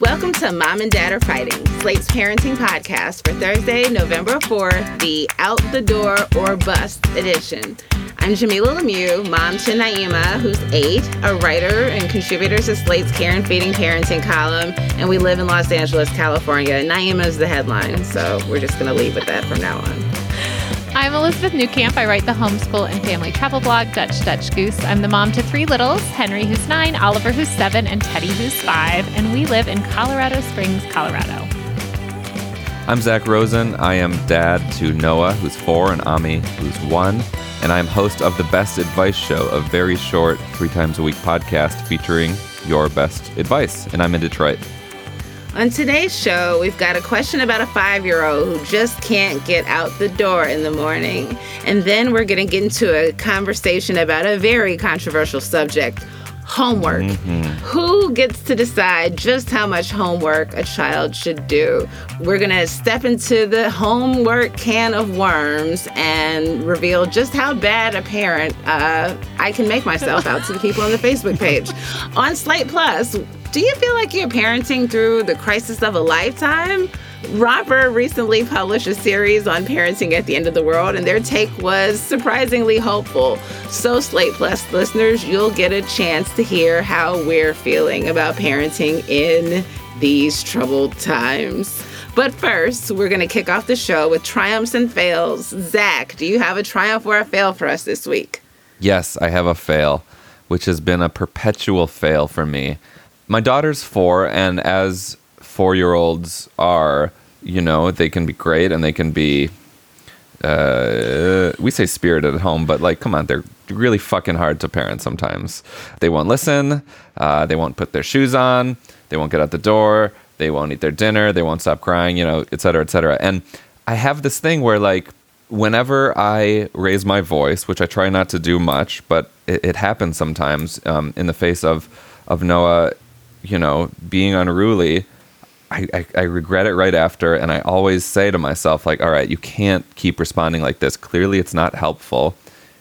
Welcome to Mom and Dad Are Fighting, Slate's parenting podcast for Thursday, November 4th, the Out the Door or Bust edition. I'm Jamilah Lemieux, mom to Naima, who's eight, a writer and contributor to Slate's Care and Feeding Parenting column, and we live in Los Angeles, California. Naima is the headline, so we're just going to leave with that from now on. I'm Elizabeth Newcamp. I write the homeschool and family travel blog, Dutch Dutch Goose. I'm the mom to three littles Henry, who's nine, Oliver, who's seven, and Teddy, who's five. And we live in Colorado Springs, Colorado. I'm Zach Rosen. I am dad to Noah, who's four, and Ami, who's one. And I'm host of the Best Advice Show, a very short, three times a week podcast featuring your best advice. And I'm in Detroit. On today's show, we've got a question about a five year old who just can't get out the door in the morning. And then we're going to get into a conversation about a very controversial subject homework. Mm-hmm. Who gets to decide just how much homework a child should do? We're going to step into the homework can of worms and reveal just how bad a parent uh, I can make myself out to the people on the Facebook page. on Slate Plus, do you feel like you're parenting through the crisis of a lifetime? Robert recently published a series on parenting at the end of the world, and their take was surprisingly hopeful. So, Slate Plus listeners, you'll get a chance to hear how we're feeling about parenting in these troubled times. But first, we're going to kick off the show with triumphs and fails. Zach, do you have a triumph or a fail for us this week? Yes, I have a fail, which has been a perpetual fail for me my daughter's four, and as four year olds are, you know, they can be great and they can be. Uh, we say spirited at home, but like, come on, they're really fucking hard to parent sometimes. They won't listen. Uh, they won't put their shoes on. They won't get out the door. They won't eat their dinner. They won't stop crying, you know, et cetera, et cetera. And I have this thing where, like, whenever I raise my voice, which I try not to do much, but it, it happens sometimes um, in the face of, of Noah you know, being unruly, I, I, I, regret it right after. And I always say to myself, like, all right, you can't keep responding like this. Clearly, it's not helpful.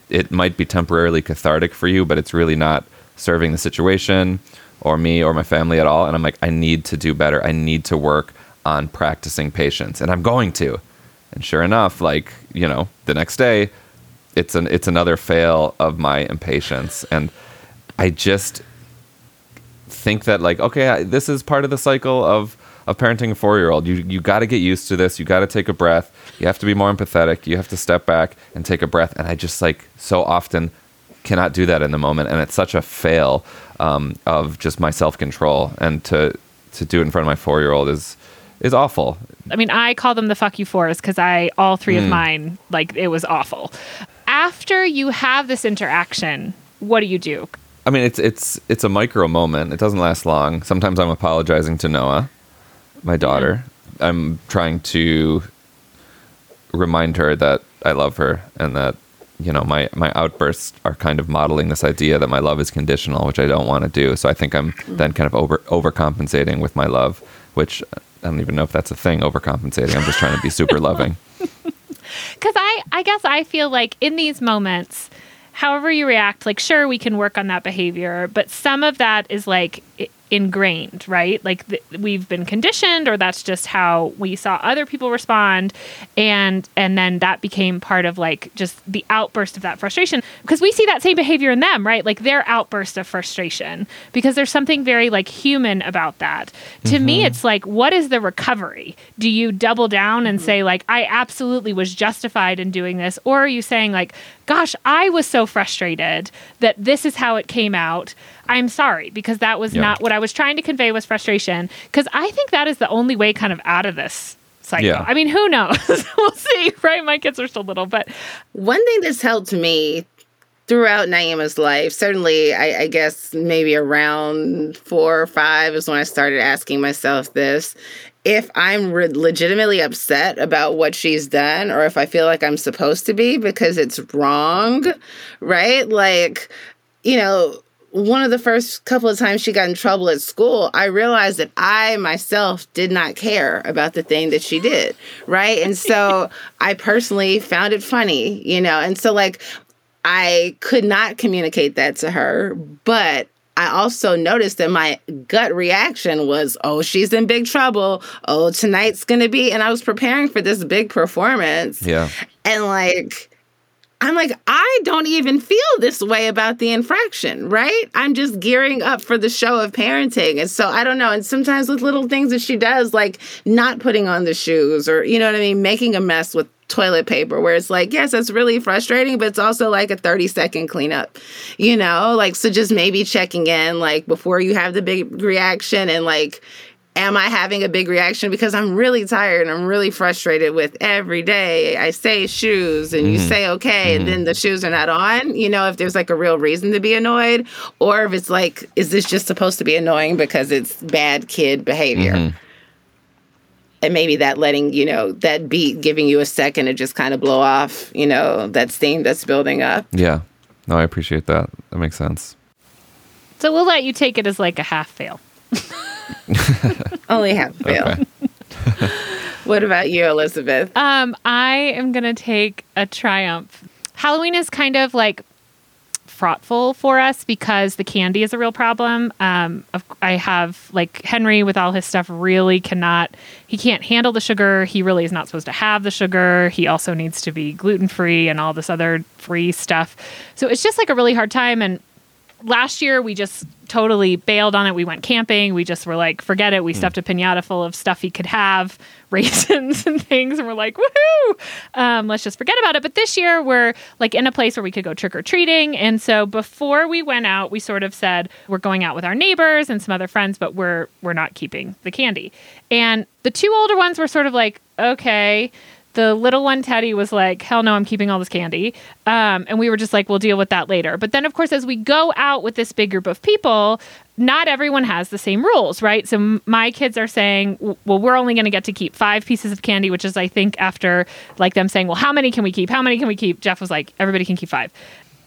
It might be temporarily cathartic for you, but it's really not serving the situation or me or my family at all. And I'm like, I need to do better. I need to work on practicing patience. And I'm going to. And sure enough, like, you know, the next day, it's an it's another fail of my impatience. And I just think that like okay this is part of the cycle of of parenting a four year old you you got to get used to this. You got to take a breath. You have to be more empathetic. You have to step back and take a breath. And i just like so often cannot do that in the moment. And it's such a fail um, of just my self control and to to do it in front of my four year old is is awful. I mean i call them the fuck you fours because i all three mm. of mine like it was awful. After you have this interaction what do you do I mean, it's it's it's a micro moment. It doesn't last long. Sometimes I'm apologizing to Noah, my daughter. I'm trying to remind her that I love her and that you know my my outbursts are kind of modeling this idea that my love is conditional, which I don't want to do. So I think I'm mm-hmm. then kind of over overcompensating with my love, which I don't even know if that's a thing. Overcompensating. I'm just trying to be super loving. Because I I guess I feel like in these moments however you react, like, sure, we can work on that behavior, but some of that is like, ingrained, right? Like th- we've been conditioned or that's just how we saw other people respond and and then that became part of like just the outburst of that frustration because we see that same behavior in them, right? Like their outburst of frustration because there's something very like human about that. To mm-hmm. me it's like what is the recovery? Do you double down and mm-hmm. say like I absolutely was justified in doing this or are you saying like gosh, I was so frustrated that this is how it came out. I'm sorry because that was yeah. not what I was trying to convey was frustration because I think that is the only way kind of out of this cycle. Yeah. I mean, who knows? we'll see, right? My kids are still little, but one thing that's helped me throughout Naima's life, certainly, I, I, guess maybe around four or five is when I started asking myself this. If I'm re- legitimately upset about what she's done, or if I feel like I'm supposed to be because it's wrong, right? Like, you know, one of the first couple of times she got in trouble at school, I realized that I myself did not care about the thing that she did. Right. And so I personally found it funny, you know, and so like I could not communicate that to her, but I also noticed that my gut reaction was, oh, she's in big trouble. Oh, tonight's going to be. And I was preparing for this big performance. Yeah. And like, I'm like, I don't even feel this way about the infraction, right? I'm just gearing up for the show of parenting. And so I don't know. And sometimes with little things that she does, like not putting on the shoes or, you know what I mean, making a mess with toilet paper, where it's like, yes, it's really frustrating, but it's also like a 30 second cleanup, you know? Like, so just maybe checking in, like, before you have the big reaction and like, am I having a big reaction because I'm really tired and I'm really frustrated with every day I say shoes and mm-hmm. you say okay mm-hmm. and then the shoes are not on, you know, if there's like a real reason to be annoyed or if it's like is this just supposed to be annoying because it's bad kid behavior? Mm-hmm. And maybe that letting, you know, that beat giving you a second to just kind of blow off, you know, that steam that's building up. Yeah. No, I appreciate that. That makes sense. So we'll let you take it as like a half fail. Only half fail. Okay. what about you, Elizabeth? Um, I am gonna take a triumph. Halloween is kind of like fraughtful for us because the candy is a real problem. Um, I have like Henry with all his stuff really cannot. He can't handle the sugar. He really is not supposed to have the sugar. He also needs to be gluten free and all this other free stuff. So it's just like a really hard time. And last year we just totally bailed on it. We went camping. We just were like, forget it. We mm. stuffed a pinata full of stuff he could have, raisins and things, and we're like, woohoo! Um, let's just forget about it. But this year we're like in a place where we could go trick or treating. And so before we went out, we sort of said we're going out with our neighbors and some other friends, but we're we're not keeping the candy. And the two older ones were sort of like, okay the little one Teddy was like, "Hell no, I'm keeping all this candy," um, and we were just like, "We'll deal with that later." But then, of course, as we go out with this big group of people, not everyone has the same rules, right? So my kids are saying, "Well, we're only going to get to keep five pieces of candy," which is, I think, after like them saying, "Well, how many can we keep? How many can we keep?" Jeff was like, "Everybody can keep five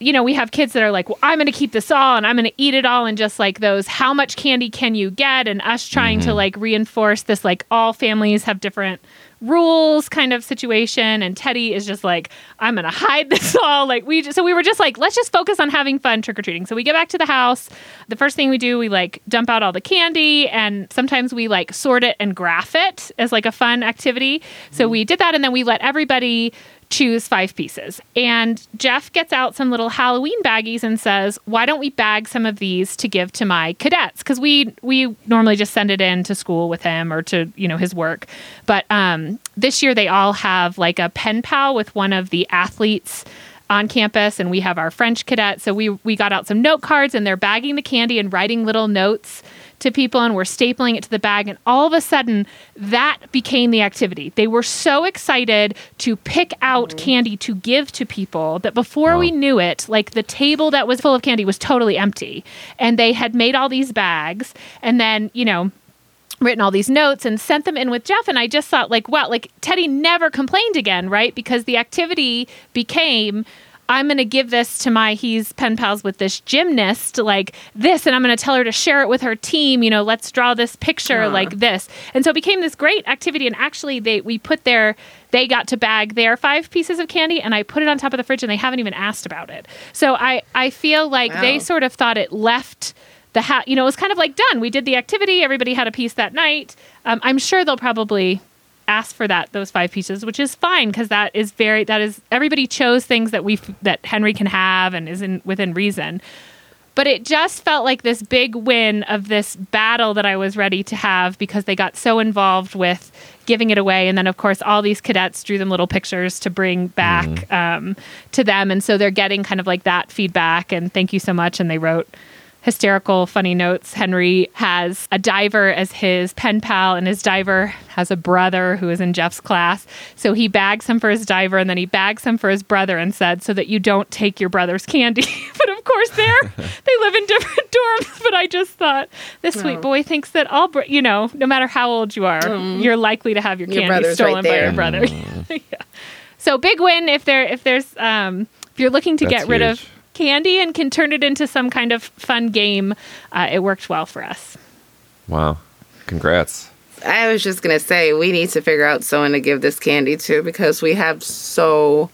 you know, we have kids that are like, well, I'm going to keep this all and I'm going to eat it all. And just like those, how much candy can you get? And us trying mm-hmm. to like reinforce this, like all families have different rules kind of situation and teddy is just like i'm gonna hide this all. Like we just, so we were just like let's just focus on having fun trick-or-treating. So we get back to the house. The first thing we do we like dump out all the candy and sometimes we like sort it and graph it as like a fun activity. So we did that and then we let everybody choose five pieces. And Jeff gets out some little Halloween baggies and says, "Why don't we bag some of these to give to my cadets? Because we we normally just send it in to school with him or to you know his work, but um, this year they all have like a pen pal with one of the athletes." on campus and we have our French cadet. So we we got out some note cards and they're bagging the candy and writing little notes to people and we're stapling it to the bag. And all of a sudden, that became the activity. They were so excited to pick out mm-hmm. candy to give to people that before wow. we knew it, like the table that was full of candy was totally empty. And they had made all these bags. And then, you know, written all these notes and sent them in with Jeff. And I just thought, like, wow, like Teddy never complained again, right? Because the activity became I'm going to give this to my, he's pen pals with this gymnast, like this, and I'm going to tell her to share it with her team. You know, let's draw this picture like this. And so it became this great activity. And actually, they, we put their, they got to bag their five pieces of candy and I put it on top of the fridge and they haven't even asked about it. So I, I feel like wow. they sort of thought it left the ha- you know, it was kind of like done. We did the activity. Everybody had a piece that night. Um, I'm sure they'll probably ask for that those five pieces, which is fine because that is very that is everybody chose things that we that Henry can have and is in within reason. But it just felt like this big win of this battle that I was ready to have because they got so involved with giving it away. And then, of course, all these cadets drew them little pictures to bring back um, to them. And so they're getting kind of like that feedback and thank you so much. And they wrote hysterical, funny notes. Henry has a diver as his pen pal, and his diver has a brother who is in Jeff's class. So he bags him for his diver, and then he bags him for his brother and said, so that you don't take your brother's candy. but of course, they're, they live in different dorms. But I just thought, this sweet boy thinks that all, br- you know, no matter how old you are, you're likely to have your, Your candy right stolen by your there. brother. yeah. So big win if there if there's um, if you're looking to That's get rid of huge. Candy and can turn it into some kind of fun game, uh, it worked well for us. Wow. Congrats. I was just gonna say we need to figure out someone to give this candy to because we have so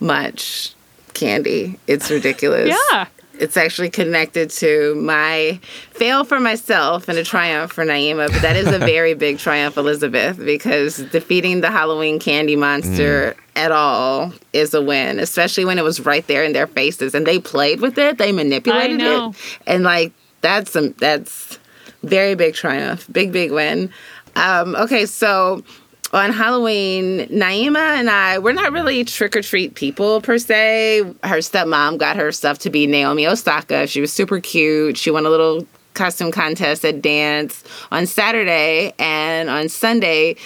much candy. It's ridiculous. Yeah. It's actually connected to my fail for myself and a triumph for Naima, but that is a very big triumph, Elizabeth, because defeating the Halloween candy monster at all is a win, especially when it was right there in their faces and they played with it, they manipulated it, and like that's some that's very big triumph, big big win. Um, okay, so on Halloween, Naima and I, we're not really trick or treat people per se. Her stepmom got her stuff to be Naomi Osaka. She was super cute. She won a little costume contest at dance on Saturday and on Sunday.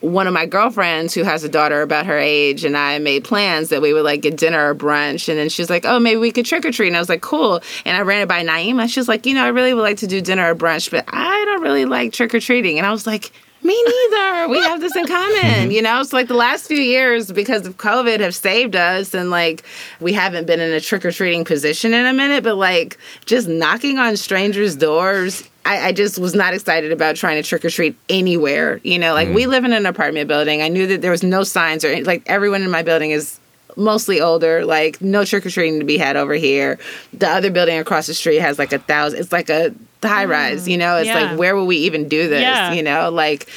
One of my girlfriends who has a daughter about her age and I made plans that we would like get dinner or brunch. And then she's like, oh, maybe we could trick or treat. And I was like, cool. And I ran it by Naima. She was like, you know, I really would like to do dinner or brunch, but I don't really like trick or treating. And I was like, me neither. We have this in common. Mm-hmm. You know, it's like the last few years because of COVID have saved us and like we haven't been in a trick or treating position in a minute, but like just knocking on strangers' doors. I, I just was not excited about trying to trick or treat anywhere. You know, like we mm. live in an apartment building. I knew that there was no signs or like everyone in my building is mostly older, like no trick or treating to be had over here. The other building across the street has like a thousand. It's like a high rise. Mm. You know, it's yeah. like where will we even do this? Yeah. You know, like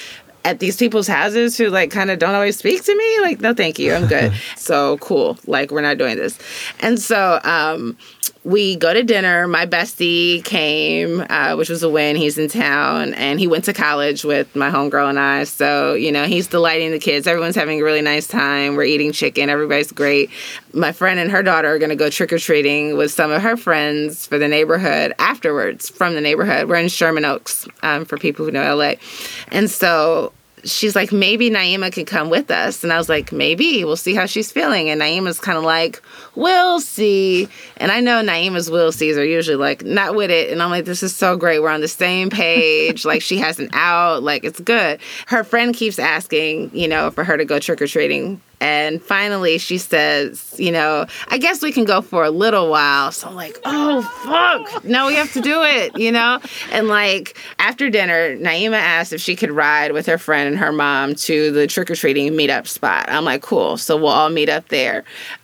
at these people's houses who like kind of don't always speak to me like no thank you i'm good. So cool like we're not doing this. And so um we go to dinner. My bestie came uh, which was a win. He's in town and he went to college with my homegirl and i. So you know he's delighting the kids. Everyone's having a really nice time. We're eating chicken. Everybody's great. My friend and her daughter are going to go trick-or-treating with some of her friends for the neighborhood afterwards from the neighborhood. We're in sherman oaks um, for people who know la and so she's like, maybe Naima could come with us. And I was like, maybe. We'll see how she's feeling. And Naima's kind of like, we'll see. And I know Naima's will sees are usually like, not with it. And I'm like, this is so great. We're on the same page. like, she has an out. Like, it's good. Her friend keeps asking, you know, for her to go trick or treating. And finally, she says, you know, I guess we can go for a little while. So I'm like, oh, fuck. No, we have to do it, you know? And like after dinner, Naima asked if she could ride with her friend and her mom to the trick or treating meetup spot. I'm like, cool. So we'll all meet up there.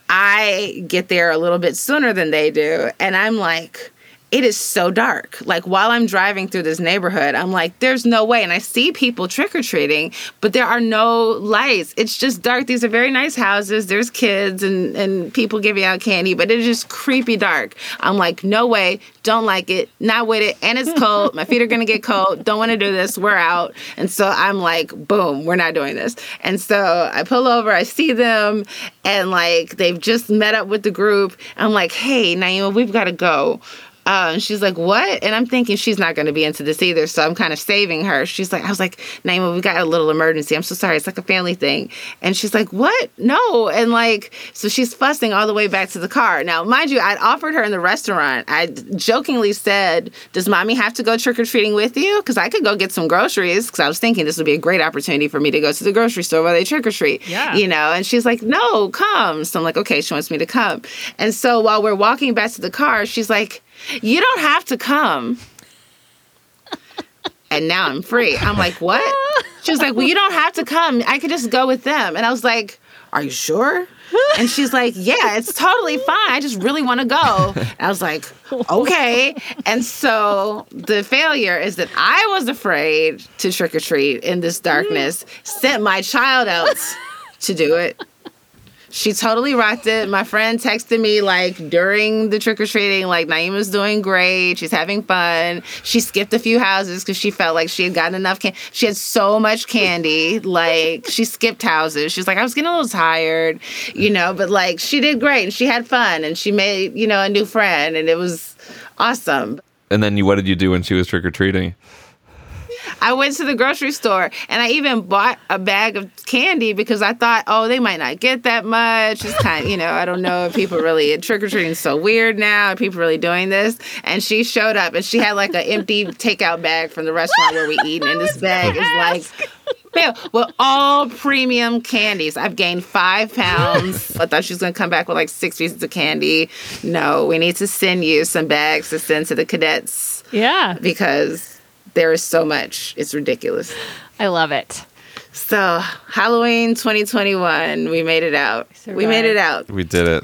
I get there a little bit sooner than they do. And I'm like, it is so dark. Like while I'm driving through this neighborhood, I'm like, there's no way. And I see people trick or treating, but there are no lights. It's just dark. These are very nice houses. There's kids and, and people giving out candy, but it is just creepy dark. I'm like, no way. Don't like it. Not with it. And it's cold. My feet are going to get cold. Don't want to do this. We're out. And so I'm like, boom, we're not doing this. And so I pull over, I see them, and like they've just met up with the group. I'm like, hey, Naima, we've got to go. Uh, and she's like, what? And I'm thinking she's not going to be into this either. So I'm kind of saving her. She's like, I was like, Naima, we got a little emergency. I'm so sorry. It's like a family thing. And she's like, what? No. And like, so she's fussing all the way back to the car. Now, mind you, I'd offered her in the restaurant. I jokingly said, does mommy have to go trick or treating with you? Because I could go get some groceries. Because I was thinking this would be a great opportunity for me to go to the grocery store while they trick or treat. Yeah. You know, and she's like, no, come. So I'm like, okay, she wants me to come. And so while we're walking back to the car, she's like, you don't have to come. and now I'm free. I'm like, what? She was like, well, you don't have to come. I could just go with them. And I was like, Are you sure? And she's like, Yeah, it's totally fine. I just really want to go. And I was like, Okay. And so the failure is that I was afraid to trick or treat in this darkness, sent my child out to do it. She totally rocked it. My friend texted me like during the trick or treating, like Naima's doing great. She's having fun. She skipped a few houses because she felt like she had gotten enough candy. She had so much candy. Like she skipped houses. She's like, I was getting a little tired, you know, but like she did great and she had fun and she made, you know, a new friend and it was awesome. And then you, what did you do when she was trick or treating? I went to the grocery store and I even bought a bag of candy because I thought, oh, they might not get that much. It's kind of, you know, I don't know if people really, trick or treating is so weird now. Are people really doing this? And she showed up and she had like an empty takeout bag from the restaurant where we eat. And this bag is like, yeah, well, all premium candies. I've gained five pounds. I thought she was going to come back with like six pieces of candy. No, we need to send you some bags to send to the cadets. Yeah. Because there is so much. It's ridiculous. I love it. So, Halloween 2021, we made it out. We made it out. We did it.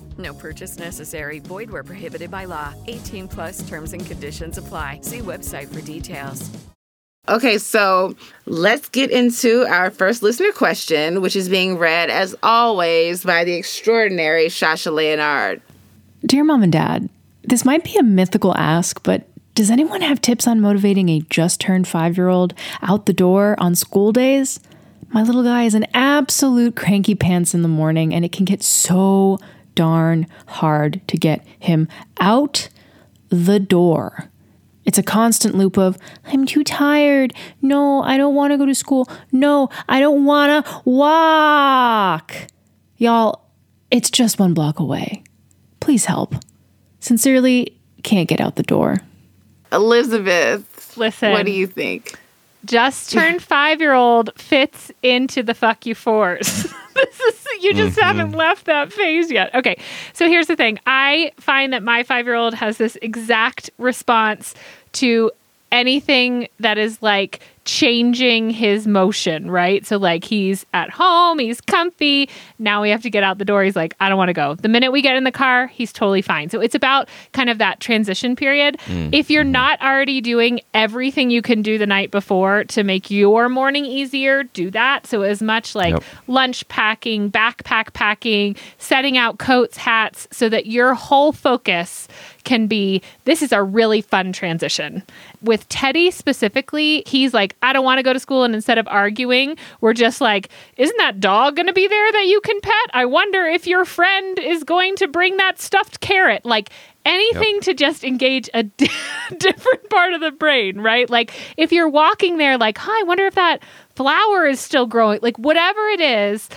No purchase necessary. Void where prohibited by law. 18 plus terms and conditions apply. See website for details. Okay, so let's get into our first listener question, which is being read as always by the extraordinary Shasha Leonard. Dear Mom and Dad, this might be a mythical ask, but does anyone have tips on motivating a just turned five year old out the door on school days? My little guy is an absolute cranky pants in the morning, and it can get so darn hard to get him out the door. It's a constant loop of, I'm too tired. No, I don't want to go to school. No, I don't want to walk. Y'all, it's just one block away. Please help. Sincerely, can't get out the door. Elizabeth, Listen. what do you think? Just turned five year old fits into the fuck you fours. this is you just haven't mm-hmm. left that phase yet. Okay, so here's the thing. I find that my five year old has this exact response to anything that is like changing his motion, right? So like he's at home, he's comfy. Now we have to get out the door. He's like, I don't want to go. The minute we get in the car, he's totally fine. So it's about kind of that transition period. Mm. If you're mm-hmm. not already doing everything you can do the night before to make your morning easier, do that. So as much like Yep. lunch packing, backpack packing, setting out coats, hats, so that your whole focus can be this is a really fun transition. With Teddy specifically, he's like, I don't want to go to school. And instead of arguing, we're just like, isn't that dog going to be there that you can pet? I wonder if your friend is going to bring that stuffed carrot. Like, anything to just engage a different part of the brain, right? Like if you're walking there, like, huh, I wonder if that flower is still growing, like whatever it is,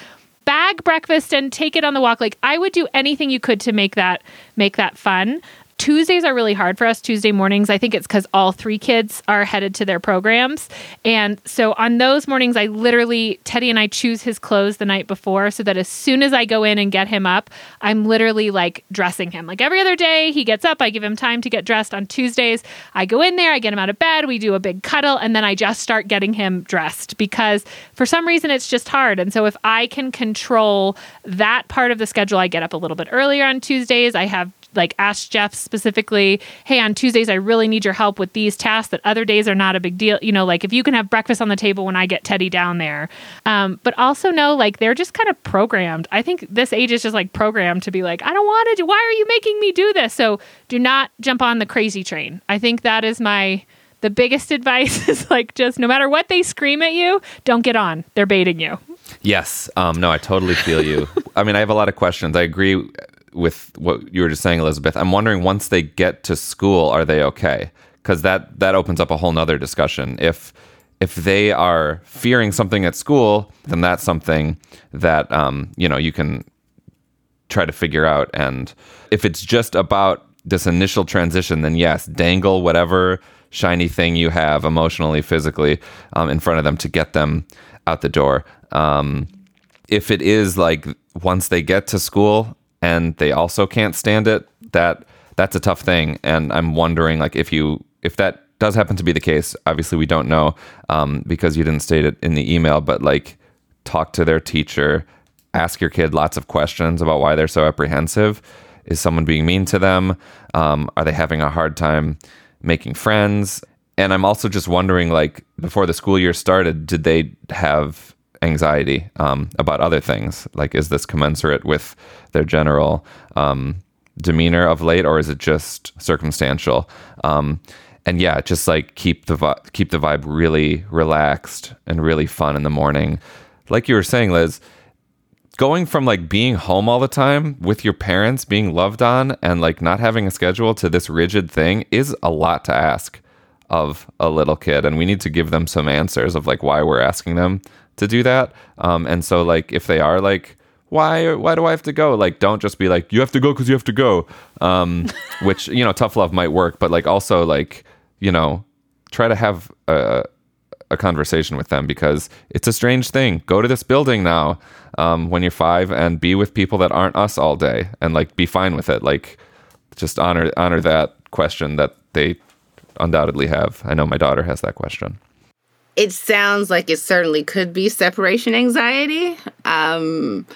bag breakfast and take it on the walk. Like I would do anything you could to make that make that fun. Tuesdays are really hard for us, Tuesday mornings. I think it's because all three kids are headed to their programs. And so on those mornings, I literally, Teddy and I choose his clothes the night before so that as soon as I go in and get him up, I'm literally like dressing him. Like every other day, he gets up, I give him time to get dressed. On Tuesdays, I go in there, I get him out of bed, we do a big cuddle, and then I just start getting him dressed because for some reason it's just hard. And so if I can control that part of the schedule, I get up a little bit earlier on Tuesdays. I have like ask Jeff specifically, hey, on Tuesdays, I really need your help with these tasks that other days are not a big deal. You know, like if you can have breakfast on the table when I get Teddy down there. Um, but also know like they're just kind of programmed. I think this age is just like programmed to be like, I don't want to do, why are you making me do this? So do not jump on the crazy train. I think that is my, the biggest advice is like just no matter what they scream at you, don't get on. They're baiting you. Yes. Um, no, I totally feel you. I mean, I have a lot of questions. I agree with what you were just saying, Elizabeth. I'm wondering once they get to school, are they okay? Because that that opens up a whole nother discussion. If if they are fearing something at school, then that's something that um, you know you can try to figure out. And if it's just about this initial transition, then yes, dangle whatever shiny thing you have emotionally, physically um, in front of them to get them out the door. Um, if it is like once they get to school and they also can't stand it, that that's a tough thing. And I'm wondering like if you if that does happen to be the case, obviously we don't know um, because you didn't state it in the email, but like talk to their teacher, ask your kid lots of questions about why they're so apprehensive. Is someone being mean to them? Um, are they having a hard time making friends? And I'm also just wondering, like, before the school year started, did they have anxiety um, about other things? Like, is this commensurate with their general um, demeanor of late, or is it just circumstantial? Um, and yeah, just like keep the vi- keep the vibe really relaxed and really fun in the morning. Like you were saying, Liz, going from like being home all the time with your parents, being loved on, and like not having a schedule to this rigid thing is a lot to ask of a little kid. And we need to give them some answers of like why we're asking them to do that. Um, and so like if they are like, why why do I have to go? Like don't just be like, you have to go because you have to go. Um, which, you know, tough love might work, but like also like, you know, try to have a a conversation with them because it's a strange thing. Go to this building now um, when you're five and be with people that aren't us all day and like be fine with it. Like just honor honor that question that they undoubtedly have. I know my daughter has that question. It sounds like it certainly could be separation anxiety. Um,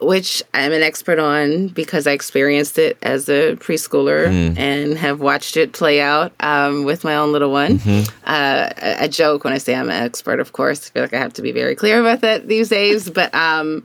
which I'm an expert on because I experienced it as a preschooler mm. and have watched it play out um, with my own little one. Mm-hmm. Uh, I, I, joke when I say I'm an expert, of course. I feel like I have to be very clear about that these days. But, um,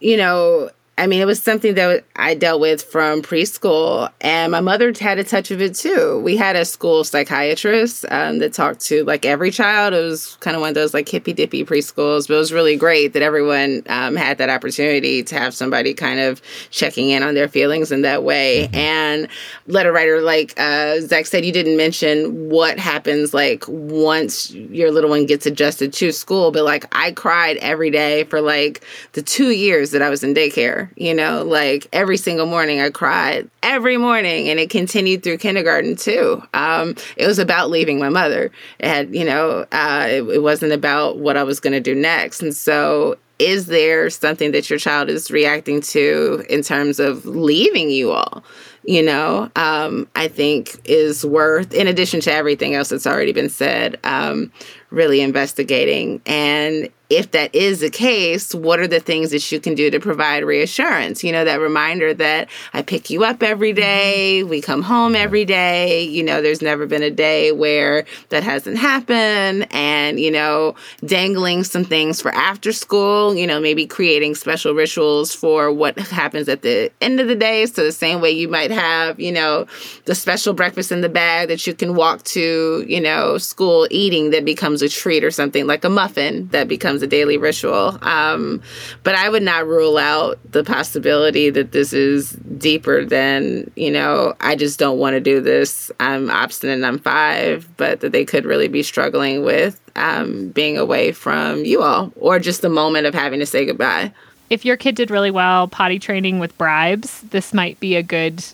you know, I mean, it was something that I dealt with from preschool, and my mother had a touch of it too. We had a school psychiatrist um, that talked to like every child. It was kind of one of those like hippy dippy preschools, but it was really great that everyone um, had that opportunity to have somebody kind of checking in on their feelings in that way. Mm-hmm. And letter writer, like uh, Zach said, you didn't mention what happens like once your little one gets adjusted to school, but like I cried every day for like the two years that I was in daycare you know, like every single morning I cried every morning and it continued through kindergarten too. Um, it was about leaving my mother. It had, you know, uh, it, it wasn't about what I was going to do next. And so is there something that your child is reacting to in terms of leaving you all? You know, um, I think is worth, in addition to everything else that's already been said, um, really investigating. And if that is the case, what are the things that you can do to provide reassurance? You know, that reminder that I pick you up every mm-hmm. we come home every day. You know, there's never been a day where that hasn't happened. And, you know, dangling some things for after school, you know, maybe creating special rituals for what happens at the end of the day. So, the same way you might have, you know, the special breakfast in the bag that you can walk to, you know, school eating that becomes a treat or something like a muffin that becomes becomes a daily ritual. Um, but I would not rule out the possibility that this is deeper than, you know, I just don't want to do this. I'm obstinate I'm five, but that they could really be struggling with um, being away from you all or just the moment of having to say goodbye. If your kid did really well potty training with bribes, this might be a good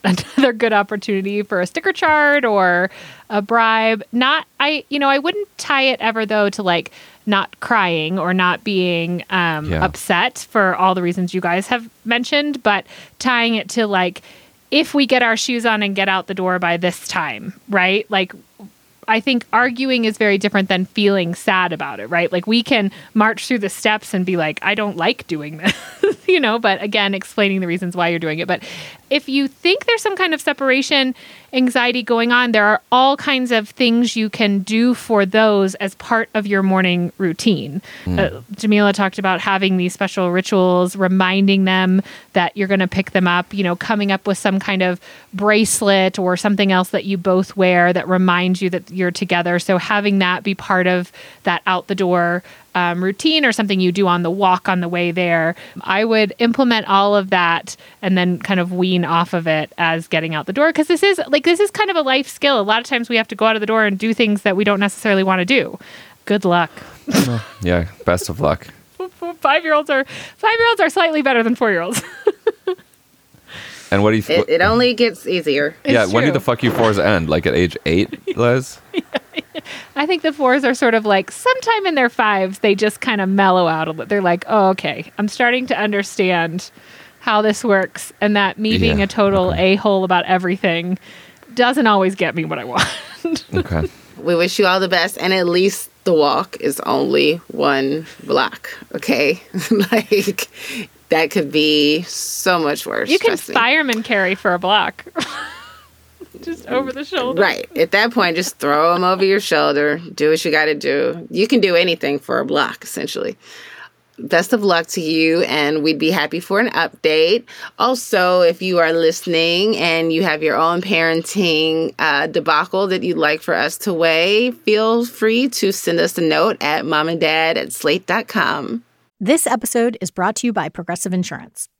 another good opportunity for a sticker chart or a bribe. Not I you know, I wouldn't tie it ever though to like not crying or not being um, yeah. upset for all the reasons you guys have mentioned, but tying it to like if we get our shoes on and get out the door by this time, right? Like I think arguing is very different than feeling sad about it, right? Like we can march through the steps and be like, I don't like doing this. you know, but again, explaining the reasons why you're doing it. But if you think there's some kind of separation anxiety going on, there are all kinds of things you can do for those as part of your morning routine. Mm. Uh, Jamilah talked about having these special rituals, reminding them that you're going to pick them up, you know, coming up with some kind of bracelet or something else that you both wear that reminds you that you're together. So having that be part of that out the door um, routine or something you do on the walk on the way there. I would implement all of that and then kind of wean off of it as getting out the door because this is like this is kind of a life skill. A lot of times we have to go out of the door and do things that we don't necessarily want to do. Good luck. yeah, best of luck. five year olds are five year olds are slightly better than four year olds. and what do you? It, it only gets easier. Yeah, when do the fuck you fours end? Like at age eight, Liz? yeah. I think the fours are sort of like sometime in their fives, they just kind of mellow out a little. They're like, oh, okay, I'm starting to understand how this works, and that me being yeah, a total okay. a hole about everything doesn't always get me what I want. okay. We wish you all the best, and at least the walk is only one block. Okay, like that could be so much worse. You can fireman carry for a block. just over the shoulder. Right. At that point, just throw them over your shoulder. Do what you got to do. You can do anything for a block, essentially. Best of luck to you, and we'd be happy for an update. Also, if you are listening and you have your own parenting uh, debacle that you'd like for us to weigh, feel free to send us a note at momanddad at slate.com. This episode is brought to you by Progressive Insurance.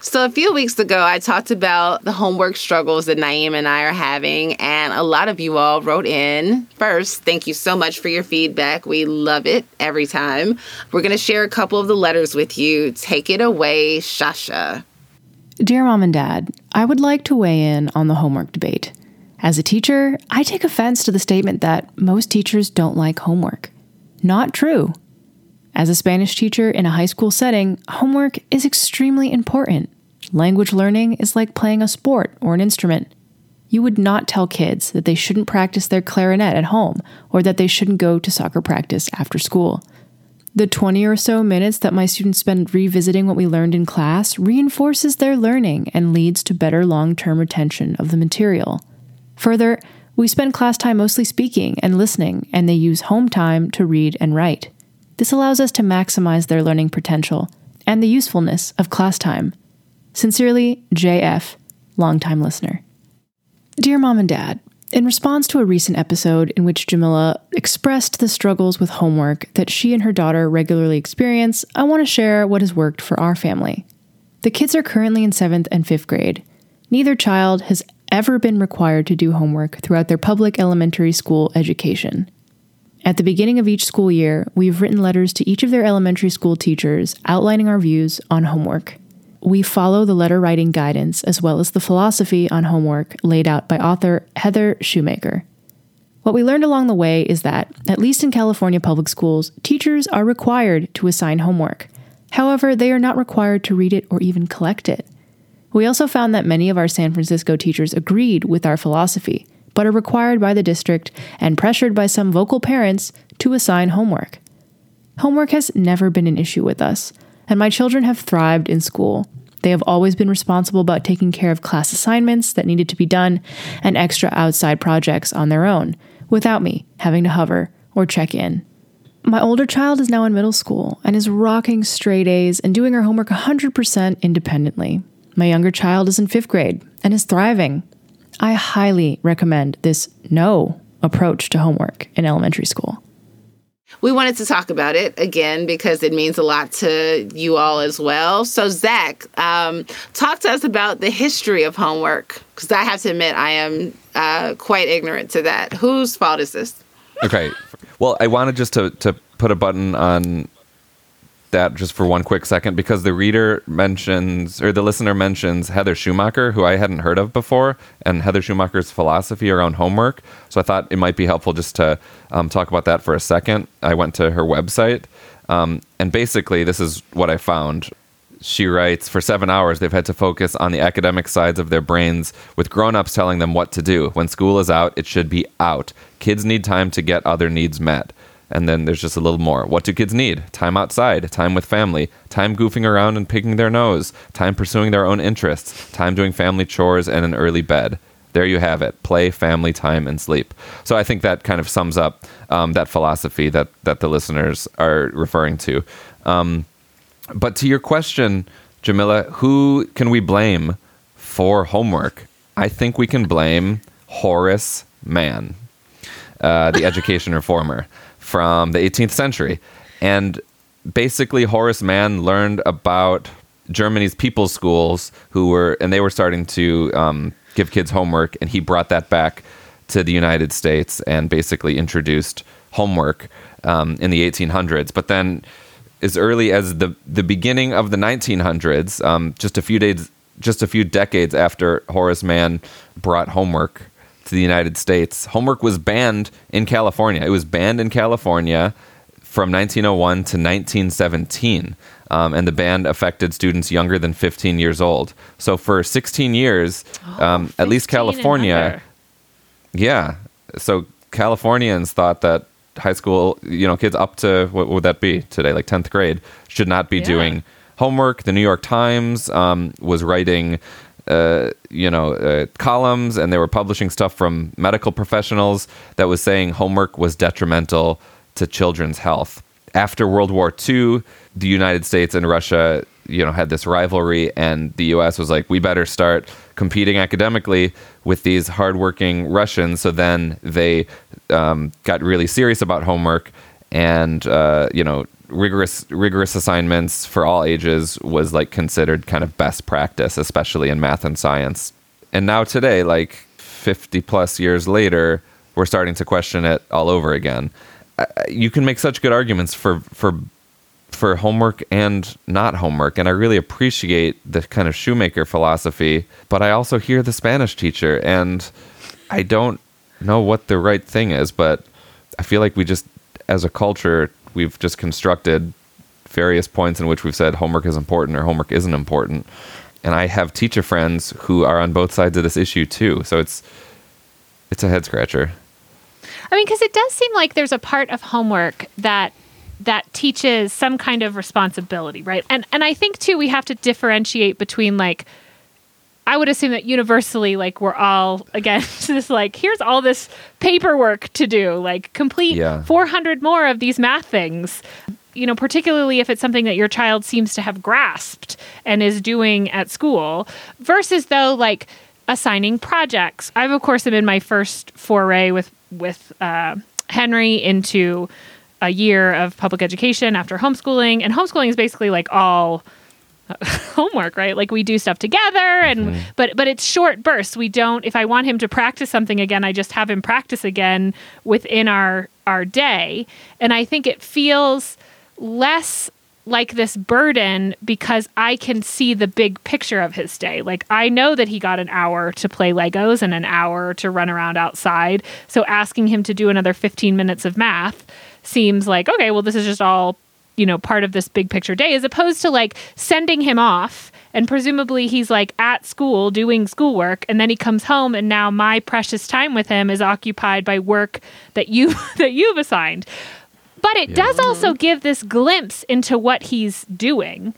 So, a few weeks ago, I talked about the homework struggles that Naima and I are having, and a lot of you all wrote in. First, thank you so much for your feedback. We love it every time. We're going to share a couple of the letters with you. Take it away, Shasha. Dear Mom and Dad, I would like to weigh in on the homework debate. As a teacher, I take offense to the statement that most teachers don't like homework. Not true. As a Spanish teacher in a high school setting, homework is extremely important. Language learning is like playing a sport or an instrument. You would not tell kids that they shouldn't practice their clarinet at home or that they shouldn't go to soccer practice after school. The 20 or so minutes that my students spend revisiting what we learned in class reinforces their learning and leads to better long term retention of the material. Further, we spend class time mostly speaking and listening, and they use home time to read and write. This allows us to maximize their learning potential and the usefulness of class time. Sincerely, JF, longtime listener. Dear Mom and Dad, in response to a recent episode in which Jamilah expressed the struggles with homework that she and her daughter regularly experience, I want to share what has worked for our family. The kids are currently in 7th and 5th grade. Neither child has ever been required to do homework throughout their public elementary school education. At the beginning of each school year, we've written letters to each of their elementary school teachers outlining our views on homework. We follow the letter writing guidance as well as the philosophy on homework laid out by author Heather Shumaker. What we learned along the way is that, at least in California public schools, teachers are required to assign homework. However, they are not required to read it or even collect it. We also found that many of our San Francisco teachers agreed with our philosophy but are required by the district and pressured by some vocal parents to assign homework. Homework has never been an issue with us, and my children have thrived in school. They have always been responsible about taking care of class assignments that needed to be done and extra outside projects on their own, without me having to hover or check in. My older child is now in middle school and is rocking straight A's and doing her homework 100% independently. My younger child is in fifth grade and is thriving. I highly recommend this no approach to homework in elementary school. We wanted to talk about it again because it means a lot to you all as well. So, Zach, um, talk to us about the history of homework because I have to admit I am uh, quite ignorant to that. Whose fault is this? Okay. Well, I wanted just to, to put a button on that just for one quick second because the reader mentions or the listener mentions Heather Shumaker, who I hadn't heard of before, and Heather Shumaker's philosophy around homework. So I thought it might be helpful just to um, talk about that for a second. I went to her website, um, and basically, this is what I found. She writes, for seven hours, they've had to focus on the academic sides of their brains, with grown ups telling them what to do. When school is out, it should be out. Kids need time to get other needs met. And then there's just a little more. What do kids need? Time outside, time with family, time goofing around and picking their nose, time pursuing their own interests, time doing family chores, and an early bed. There you have it play, family, time, and sleep. So I think that kind of sums up um, that philosophy that, that the listeners are referring to. Um, but to your question, Jamilah, who can we blame for homework? I think we can blame Horace Mann, uh, the education reformer from the 18th century. And basically, Horace Mann learned about Germany's people's schools, who were, and they were starting to um, give kids homework, and he brought that back to the United States and basically introduced homework um, in the 1800s. But then, as early as the the beginning of the 1900s, um, just a few days, just a few decades after Horace Mann brought homework to the United States, homework was banned in California. It was banned in California from 1901 to 1917. Um, and the ban affected students younger than 15 years old. So for 16 years, Oh, um, at least California, yeah. So Californians thought that high school, you know, kids up to what would that be today, like 10th grade, should not be Yeah. doing homework. The New York Times um, was writing, uh, you know, uh, columns, and they were publishing stuff from medical professionals that was saying homework was detrimental to children's health. After World War II, the United States and Russia, you know, had this rivalry, and the U.S. was like, we better start competing academically with these hardworking Russians. So then they um, got really serious about homework, and uh, you know, rigorous rigorous assignments for all ages was like considered kind of best practice, especially in math and science. And now today, like 50 plus years later, we're starting to question it all over again. You can make such good arguments for for for homework and not homework, and I really appreciate the kind of Shumaker philosophy. But I also hear the Spanish teacher, and I don't know what the right thing is. But I feel like we just, as a culture, we've just constructed various points in which we've said homework is important or homework isn't important. And I have teacher friends who are on both sides of this issue too. So it's it's a head scratcher. I mean, because it does seem like there's a part of homework that that teaches some kind of responsibility, right? And and I think too we have to differentiate between like I would assume that universally, like we're all again just like here's all this paperwork to do, like complete Yeah. 400 more of these math things. You know, particularly if it's something that your child seems to have grasped and is doing at school, versus though like assigning projects. I've of course am in my first foray with with uh, Henry into a year of public education after homeschooling, and homeschooling is basically like all homework right? Like we do stuff together and mm-hmm. but but it's short bursts. We don't if i want him to practice something again i just have him practice again within our our day. And i think it feels less like this burden because i can see the big picture of his day. Like i know that he got an hour to play legos and an hour to run around outside. So asking him to do another 15 minutes of math seems like okay well this is just all you know part of this big picture day as opposed to like sending him off and presumably he's like at school doing schoolwork and then he comes home and now my precious time with him is occupied by work that you that you've assigned. But it does also give this glimpse into what he's doing.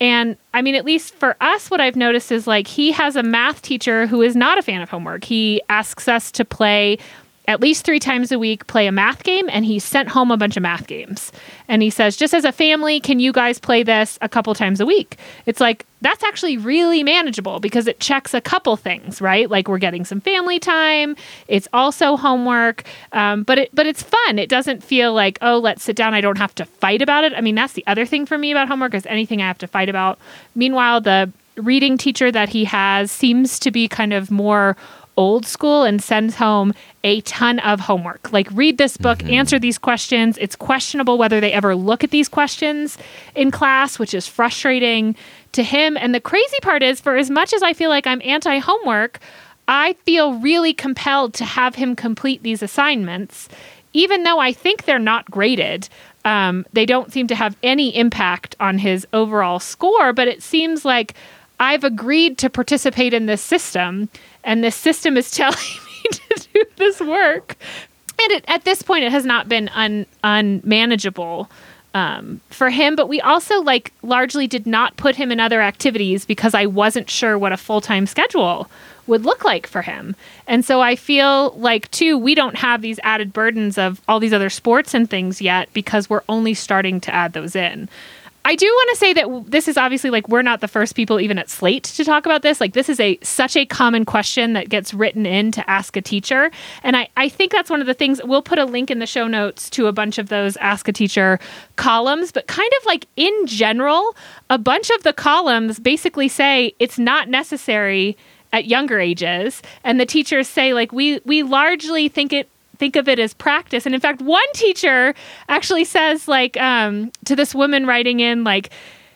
And I mean, at least for us, what I've noticed is like he has a math teacher who is not a fan of homework. He asks us to play at least three times a week play a math game and he sent home a bunch of math games. And he says just as a family can you guys play this a couple times a week? It's like that's actually really manageable because it checks a couple things right? Like we're getting some family time. It's also homework. Um, but it but it's fun. It doesn't feel like oh let's sit down. I don't have to fight about it. I mean that's the other thing for me about homework is anything i have to fight about. Meanwhile the reading teacher that he has seems to be kind of more old school and sends home a ton of homework. Like, read this book, mm-hmm. answer these questions. It's questionable whether they ever look at these questions in class, which is frustrating to him. And the crazy part is, for as much as I feel like I'm anti homework, I feel really compelled to have him complete these assignments, even though I think they're not graded. Um, they don't seem to have any impact on his overall score, but it seems like I've agreed to participate in this system, and this system is telling me to do this work. And it, at this point, it has not been un, unmanageable um, for him. But we also like largely did not put him in other activities because I wasn't sure what a full time schedule would look like for him. And so I feel like too we don't have these added burdens of all these other sports and things yet because we're only starting to add those in. I do want to say that this is obviously like we're not the first people even at Slate to talk about this. Like this is a such a common question that gets written in to ask a teacher. And I, I think that's one of the things we'll put a link in the show notes to a bunch of those ask a teacher columns, but kind of like in general, a bunch of the columns basically say it's not necessary at younger ages and the teachers say like we we largely think it think of it as practice. And in fact, one teacher actually says, like, um, to this woman writing in, like,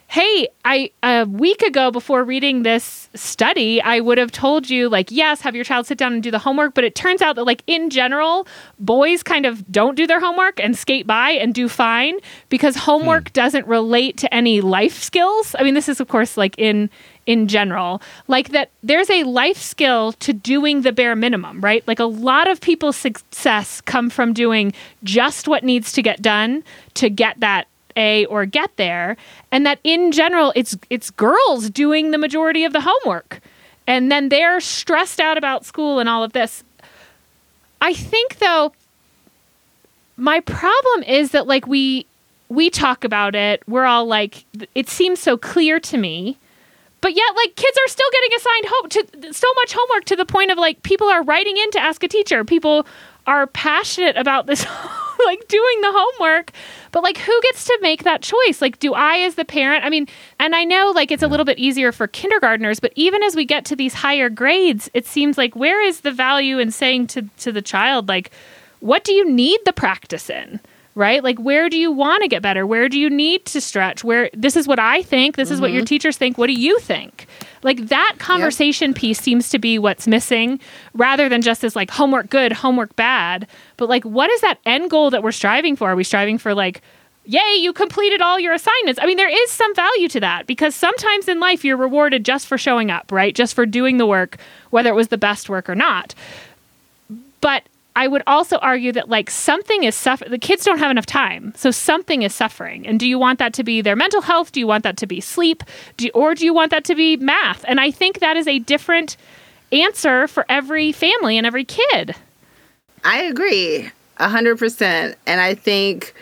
hey, I a week ago before reading this study, I would have told you like, yes, have your child sit down and do the homework, but it turns out that like in general, boys kind of don't do their homework and skate by and do fine because homework hmm. doesn't relate to any life skills. I mean, this is of course like in in general, like that there's a life skill to doing the bare minimum, right? Like a lot of people's success come from doing just what needs to get done to get that a or get there. And that in general it's it's girls doing the majority of the homework. And then they're stressed out about school and all of this. I think though my problem is that like we we talk about it. We're all like it seems so clear to me but yet like kids are still getting assigned home to so much homework to the point of like people are writing in to ask a teacher. People are passionate about this like doing the homework. But like who gets to make that choice? Like do i as the parent i mean and i know like it's a little bit easier for kindergartners but even as we get to these higher grades it seems like where is the value in saying to to the child like what do you need the practice in right? Like, where do you want to get better? Where do you need to stretch? Where this is what I think, this mm-hmm. is what your mm-hmm. teachers think. What do you think? Like, that conversation yep. piece seems to be what's missing rather than just this like homework good, homework bad. But like, what is that end goal that we're striving for? Are we striving for like, yay, you completed all your assignments. I mean, there is some value to that because sometimes in life you're rewarded just for showing up, right? Just for doing the work, whether it was the best work or not. But I would also argue that like something is suffering. The kids don't have enough time, so something is suffering. And do you want that to be their mental health? Do you want that to be sleep? Do you, or do you want that to be math? And I think that is a different answer for every family and every kid. I agree a hundred percent, and I think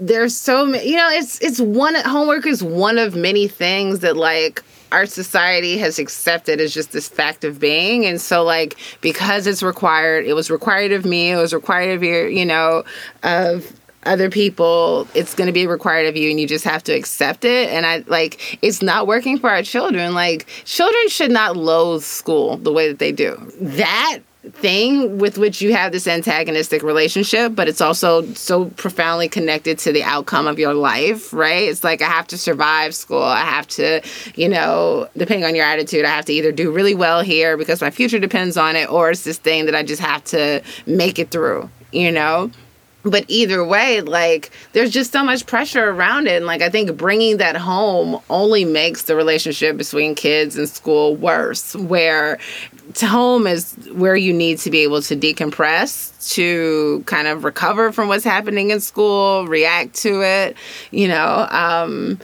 there's so many. You know, it's it's one homework is one of many things that like our society has accepted as just this fact of being. And so, like, because it's required, it was required of me, it was required of your, you know, of other people, it's going to be required of you, and you just have to accept it. And I like, it's not working for our children. Like, children should not loathe school the way that they do. That thing with which you have this antagonistic relationship, but it's also so profoundly connected to the outcome of your life, right? It's like I have to survive school. I have to, you know, depending on your attitude, I have to either do really well here because my future depends on it, or it's this thing that I just have to make it through, you know? But either way like there's just so much pressure around it. And like i think bringing that home only makes the relationship between kids and school worse where home is where you need to be able to decompress to kind of recover from what's happening in school react to it you know um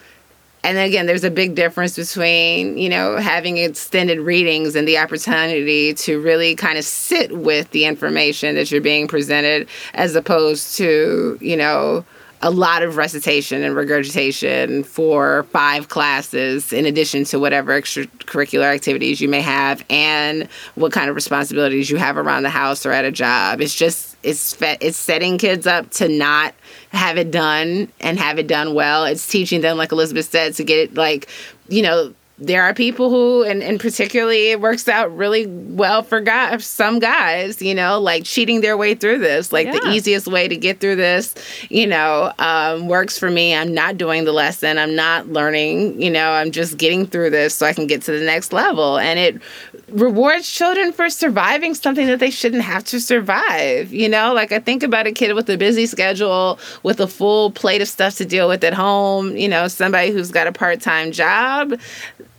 and again, there's a big difference between, you know, having extended readings and the opportunity to really kind of sit with the information that you're being presented as opposed to, you know, a lot of recitation and regurgitation for five classes in addition to whatever extracurricular activities you may have and what kind of responsibilities you have around the house or at a job. It's just it's it's setting kids up to not have it done and have it done well. It's teaching them like Elizabeth said to get it like, you know, there are people who, and, and particularly it works out really well for guys, some guys, you know, like cheating their way through this. Like yeah. the easiest way to get through this, you know, um, works for me. I'm not doing the lesson. I'm not learning, you know, I'm just getting through this so I can get to the next level. And it rewards children for surviving something that they shouldn't have to survive. You know, like I think about a kid with a busy schedule, with a full plate of stuff to deal with at home, you know, somebody who's got a part time job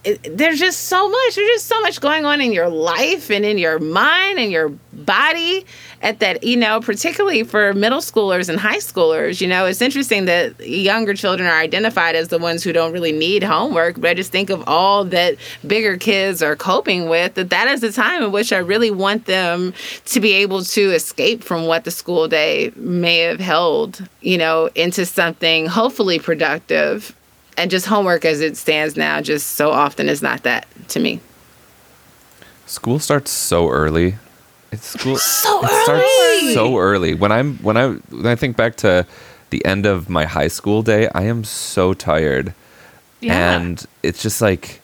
there's just so much. There's just so much going on in your life and in your mind and your body at that, you know, particularly for middle schoolers and high schoolers. You know, it's interesting that younger children are identified as the ones who don't really need homework, but I just think of all that bigger kids are coping with, that that is the time in which I really want them to be able to escape from what the school day may have held, you know, into something hopefully productive and just homework as it stands now just so often is not that to me school starts so early it's school so it early. starts so early when i'm when i when i think back to the end of my high school day i am so tired yeah. and it's just like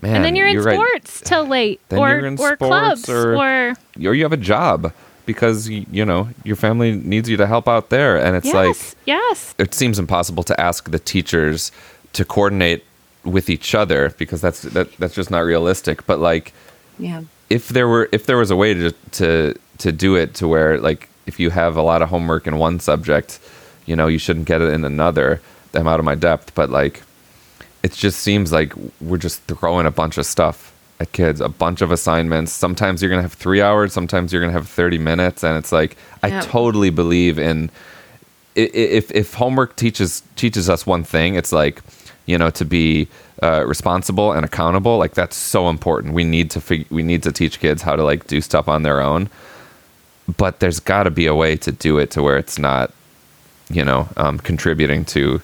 man and then you're, you're in sports right. till late then or, you're in or clubs or, or or you have a job because you know your family needs you to help out there and it's yes, like yes it seems impossible to ask the teachers to coordinate with each other because that's that, that's just not realistic. But like, yeah, if there were if there was a way to to to do it to where like if you have a lot of homework in one subject, you know, you shouldn't get it in another. I'm out of my depth, but like, it just seems like we're just throwing a bunch of stuff at kids, a bunch of assignments. Sometimes you're gonna have three hours, sometimes you're gonna have 30 minutes, and it's like I totally believe in if if homework teaches teaches us one thing, it's like you know, to be uh, responsible and accountable. Like that's so important. We need to fig- we need to teach kids how to like do stuff on their own. But there's got to be a way to do it to where it's not, you know, um, contributing to,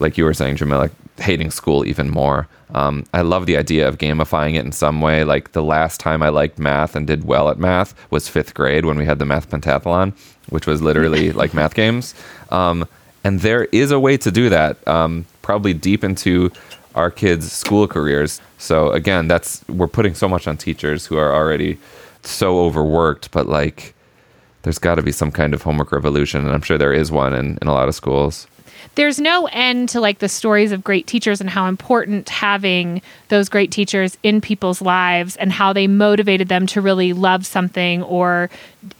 like you were saying, Jamilah, hating school even more. Um, I love the idea of gamifying it in some way. Like the last time I liked math and did well at math was fifth grade when we had the math pentathlon, which was literally like math games. Um, and there is a way to do that. Probably deep into our kids' school careers. So again, that's we're putting so much on teachers who are already so overworked, but like there's got to be some kind of homework revolution, and I'm sure there is one in, in a lot of schools. There's no end to like the stories of great teachers and how important having those great teachers in people's lives and how they motivated them to really love something or,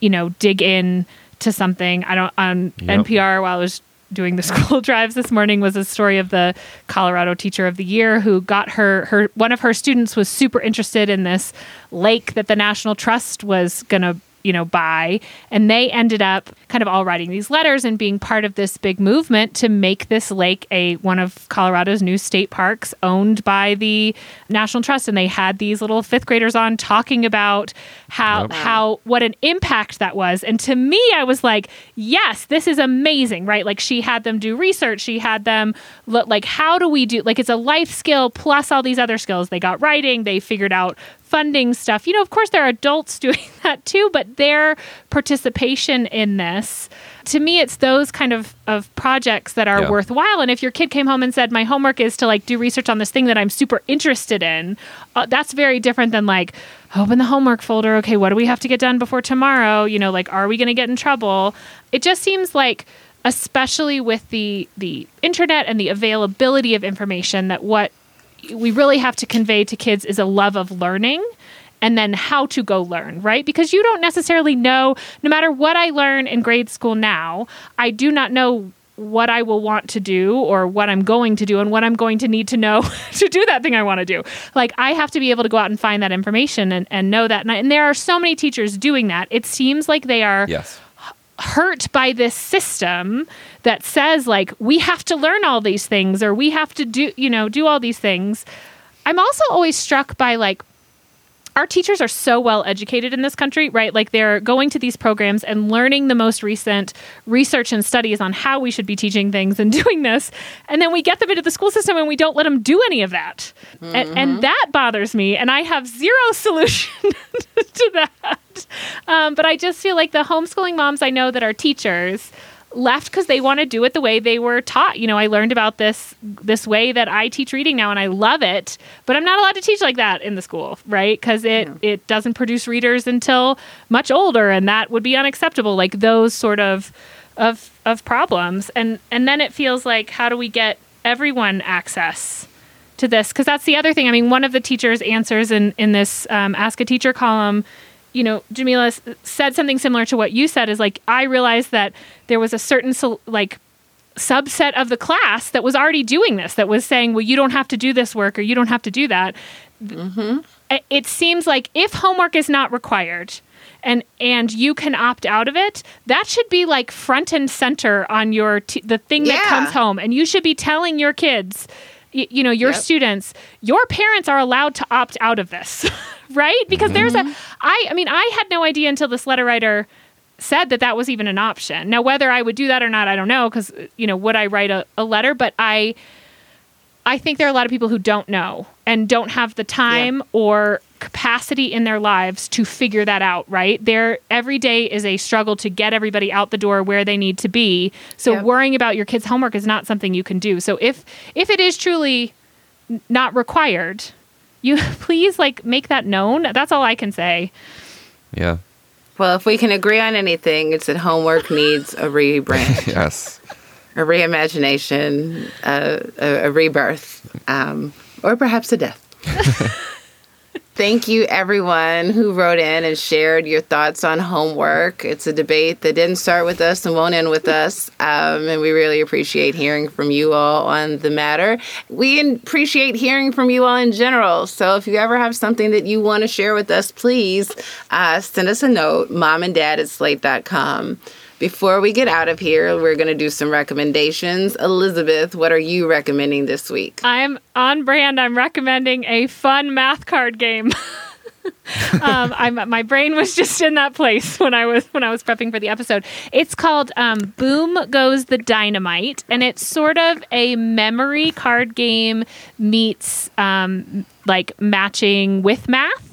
you know, dig in to something. I don't on yep. NPR while I was doing the school drives this morning was a story of the Colorado teacher of the year who got her her one of her students was super interested in this lake that the National Trust was going to you know, buy. And they ended up kind of all writing these letters and being part of this big movement to make this lake a one of Colorado's new state parks owned by the National Trust. And they had these little fifth graders on talking about how yep. how what an impact that was. And to me, I was like, yes, this is amazing, right? Like she had them do research. She had them look like how do we do like it's a life skill plus all these other skills. They got writing, they figured out funding stuff. You know, of course, there are adults doing that too, but their participation in this, to me, it's those kind of, of projects that are yeah. worthwhile. And if your kid came home and said, My homework is to like do research on this thing that I'm super interested in, uh, that's very different than like, open the homework folder. Okay, what do we have to get done before tomorrow? You know, like, are we going to get in trouble? It just seems like especially with the the internet and the availability of information that what we really have to convey to kids is a love of learning and then how to go learn, right? Because you don't necessarily know, no matter what I learn in grade school now, I do not know what I will want to do or what I'm going to do and what I'm going to need to know to do that thing I want to do. Like, I have to be able to go out and find that information and, and know that. And, I, and there are so many teachers doing that. It seems like they are. Yes hurt by this system that says like we have to learn all these things or we have to do you know do all these things. I'm also always struck by like our teachers are so well educated in this country, right? Like they're going to these programs and learning the most recent research and studies on how we should be teaching things and doing this. And then we get them into the school system and we don't let them do any of that. Mm-hmm. And, and, that bothers me. And I have zero solution to that. Um, but I just feel like the homeschooling moms I know that are teachers left because they want to do it the way they were taught. You know, I learned about this this way that I teach reading now, and I love it. But I'm not allowed to teach like that in the school, right? Because it yeah. it doesn't produce readers until much older, and that would be unacceptable. Like those sort of of of problems, and and then it feels like how do we get everyone access? To this, because that's the other thing. I mean, one of the teachers' answers in in this um, Ask a Teacher column you know, Jamilah said something similar to what you said is like, I realized that there was a certain, like, subset of the class that was already doing this, that was saying, well, you don't have to do this work or you don't have to do that. Mm-hmm. It seems like if homework is not required, and and you can opt out of it that should be like front and center on your t- the thing yeah. that comes home and you should be telling your kids you know your yep. students your parents are allowed to opt out of this right because mm-hmm. there's a i i mean i had no idea until this letter writer said that that was even an option now whether i would do that or not i don't know because you know would i write a, a letter but i I think there are a lot of people who don't know and don't have the time yeah. or capacity in their lives to figure that out, right? There every day is a struggle to get everybody out the door where they need to be. So yep. worrying about your kids' homework is not something you can do. So if if it is truly not required, you please like make that known. That's all I can say. Yeah. Well, if we can agree on anything, it's that homework needs a rebrand. yes a reimagination, uh, a, a, rebirth, um, or perhaps a death. Thank you, everyone who wrote in and shared your thoughts on homework. It's a debate that didn't start with us and won't end with us. Um, and we really appreciate hearing from you all on the matter. We appreciate hearing from you all in general. So if you ever have something that you want to share with us, please uh, send us a note, mom and dad at slate.com. Before we get out of here, we're going to do some recommendations. Elizabeth, what are you recommending this week? I'm on brand. I'm recommending a fun math card game. um, I'm, my brain was just in that place when I was when I was prepping for the episode. It's called um, Boom Goes the Dynamite, and it's sort of a memory card game meets um, like matching with math.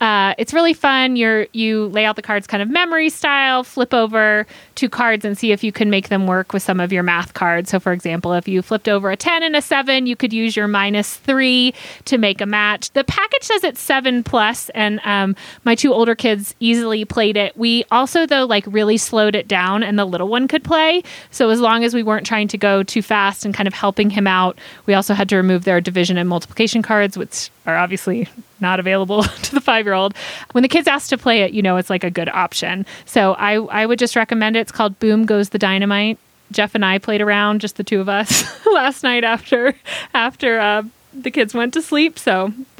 Uh, it's really fun. You're you lay out the cards kind of memory style, flip over two cards and see if you can make them work with some of your math cards. So, for example, if you flipped over a 10 and a 7, you could use your minus 3 to make a match. The package says it's 7 plus, and um, my two older kids easily played it. We also, though, like really slowed it down, and the little one could play. So, as long as we weren't trying to go too fast and kind of helping him out, we also had to remove their division and multiplication cards, which are obviously not available to the five year old. When the kids ask to play it, you know it's like a good option. So I, I would just recommend it. It's called Boom Goes the Dynamite. Jeff and I played around, just the two of us, last night after after uh, the kids went to sleep. So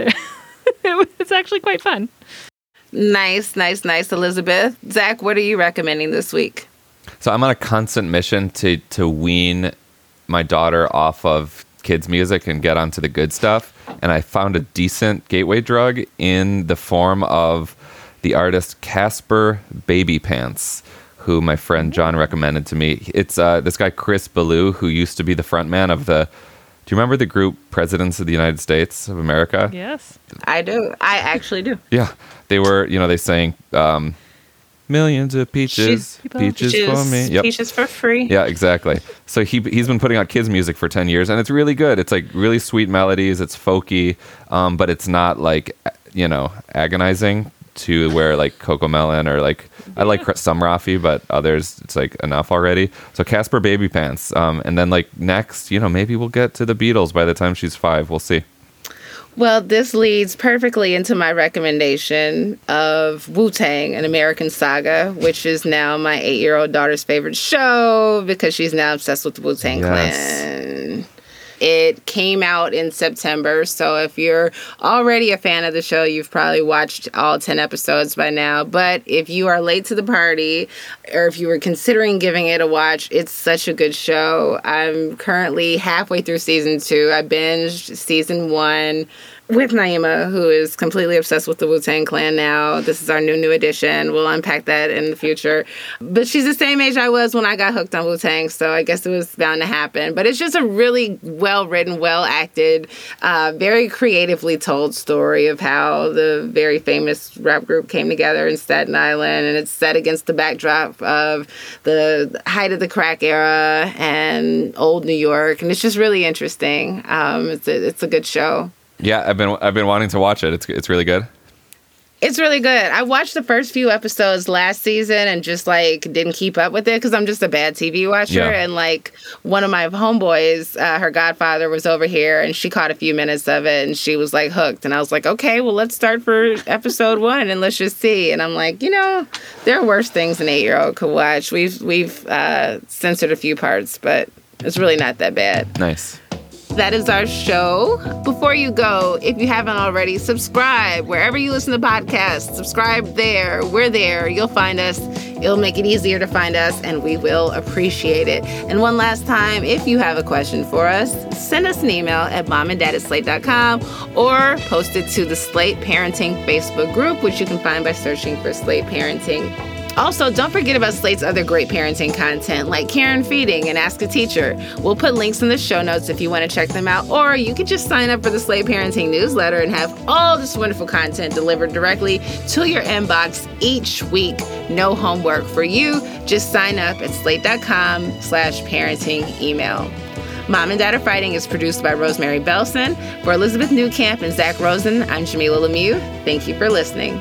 it's actually quite fun. Nice, nice, nice, Elizabeth. Zach, what are you recommending this week? So I'm on a constant mission to to wean my daughter off of kids music and get onto the good stuff and I found a decent gateway drug in the form of the artist Casper Baby Pants, who my friend John recommended to me. It's uh, this guy Chris Ballew, who used to be the frontman of the. Do you remember the group Presidents of the United States of America? Yes, I do. I actually do. Yeah, they were. You know, they sang. Um, Millions of peaches, peaches, peaches for me. Yep. Peaches for free. Yeah, exactly. So he he's been putting out kids music for ten years, and it's really good. It's like really sweet melodies. It's folky, um, but it's not like you know agonizing to where like CoComelon or like I like some Rafi, but others it's like enough already. So Caspar Babypants, um, and then like next, you know, maybe we'll get to the Beatles by the time she's five. We'll see. Well, this leads perfectly into my recommendation of Wu Tang, an American saga, which is now my eight year old daughter's favorite show because she's now obsessed with the Wu Tang yes. Clan. It came out in September, so if you're already a fan of the show, you've probably watched all 10 episodes by now. But if you are late to the party, or if you were considering giving it a watch, it's such a good show. I'm currently halfway through season two. I binged season one with Naima, who is completely obsessed with the Wu Tang Clan now. This is our new new edition. We'll unpack that in the future. But she's the same age I was when I got hooked on Wu Tang, so I guess it was bound to happen. But it's just a really well written, well acted, uh, very creatively told story of how the very famous rap group came together in Staten Island, and it's set against the backdrop of the height of the crack era and old New York, and it's just really interesting. Um, it's a, it's a good show. Yeah, I've been I've been wanting to watch it. It's it's really good. It's really good. I watched the first few episodes last season and just like didn't keep up with it because I'm just a bad TV watcher. Yeah. And like one of my homeboys, uh, her godfather was over here and she caught a few minutes of it and she was like hooked. And I was like, okay, well, let's start for episode one and let's just see. And I'm like, you know, there are worse things an eight year old could watch. We've we've uh, censored a few parts, but it's really not that bad. Nice. That is our show. Before you go, if you haven't already, subscribe wherever you listen to podcasts. Subscribe there. We're there. You'll find us. It'll make it easier to find us, and we will appreciate it. And one last time, if you have a question for us, send us an email at momanddad@slate.com or post it to the Slate Parenting Facebook group, which you can find by searching for Slate Parenting. Also, don't forget about Slate's other great parenting content like Care and Feeding and Ask a Teacher. We'll put links in the show notes if you want to check them out, or you could just sign up for the Slate Parenting newsletter and have all this wonderful content delivered directly to your inbox each week. No homework for you. Just sign up at slate.com slash parenting email. Mom and Dad Are Fighting is produced by Rosemary Belson. For Elizabeth Newcamp and Zach Rosen, I'm Jamilah Lemieux. Thank you for listening.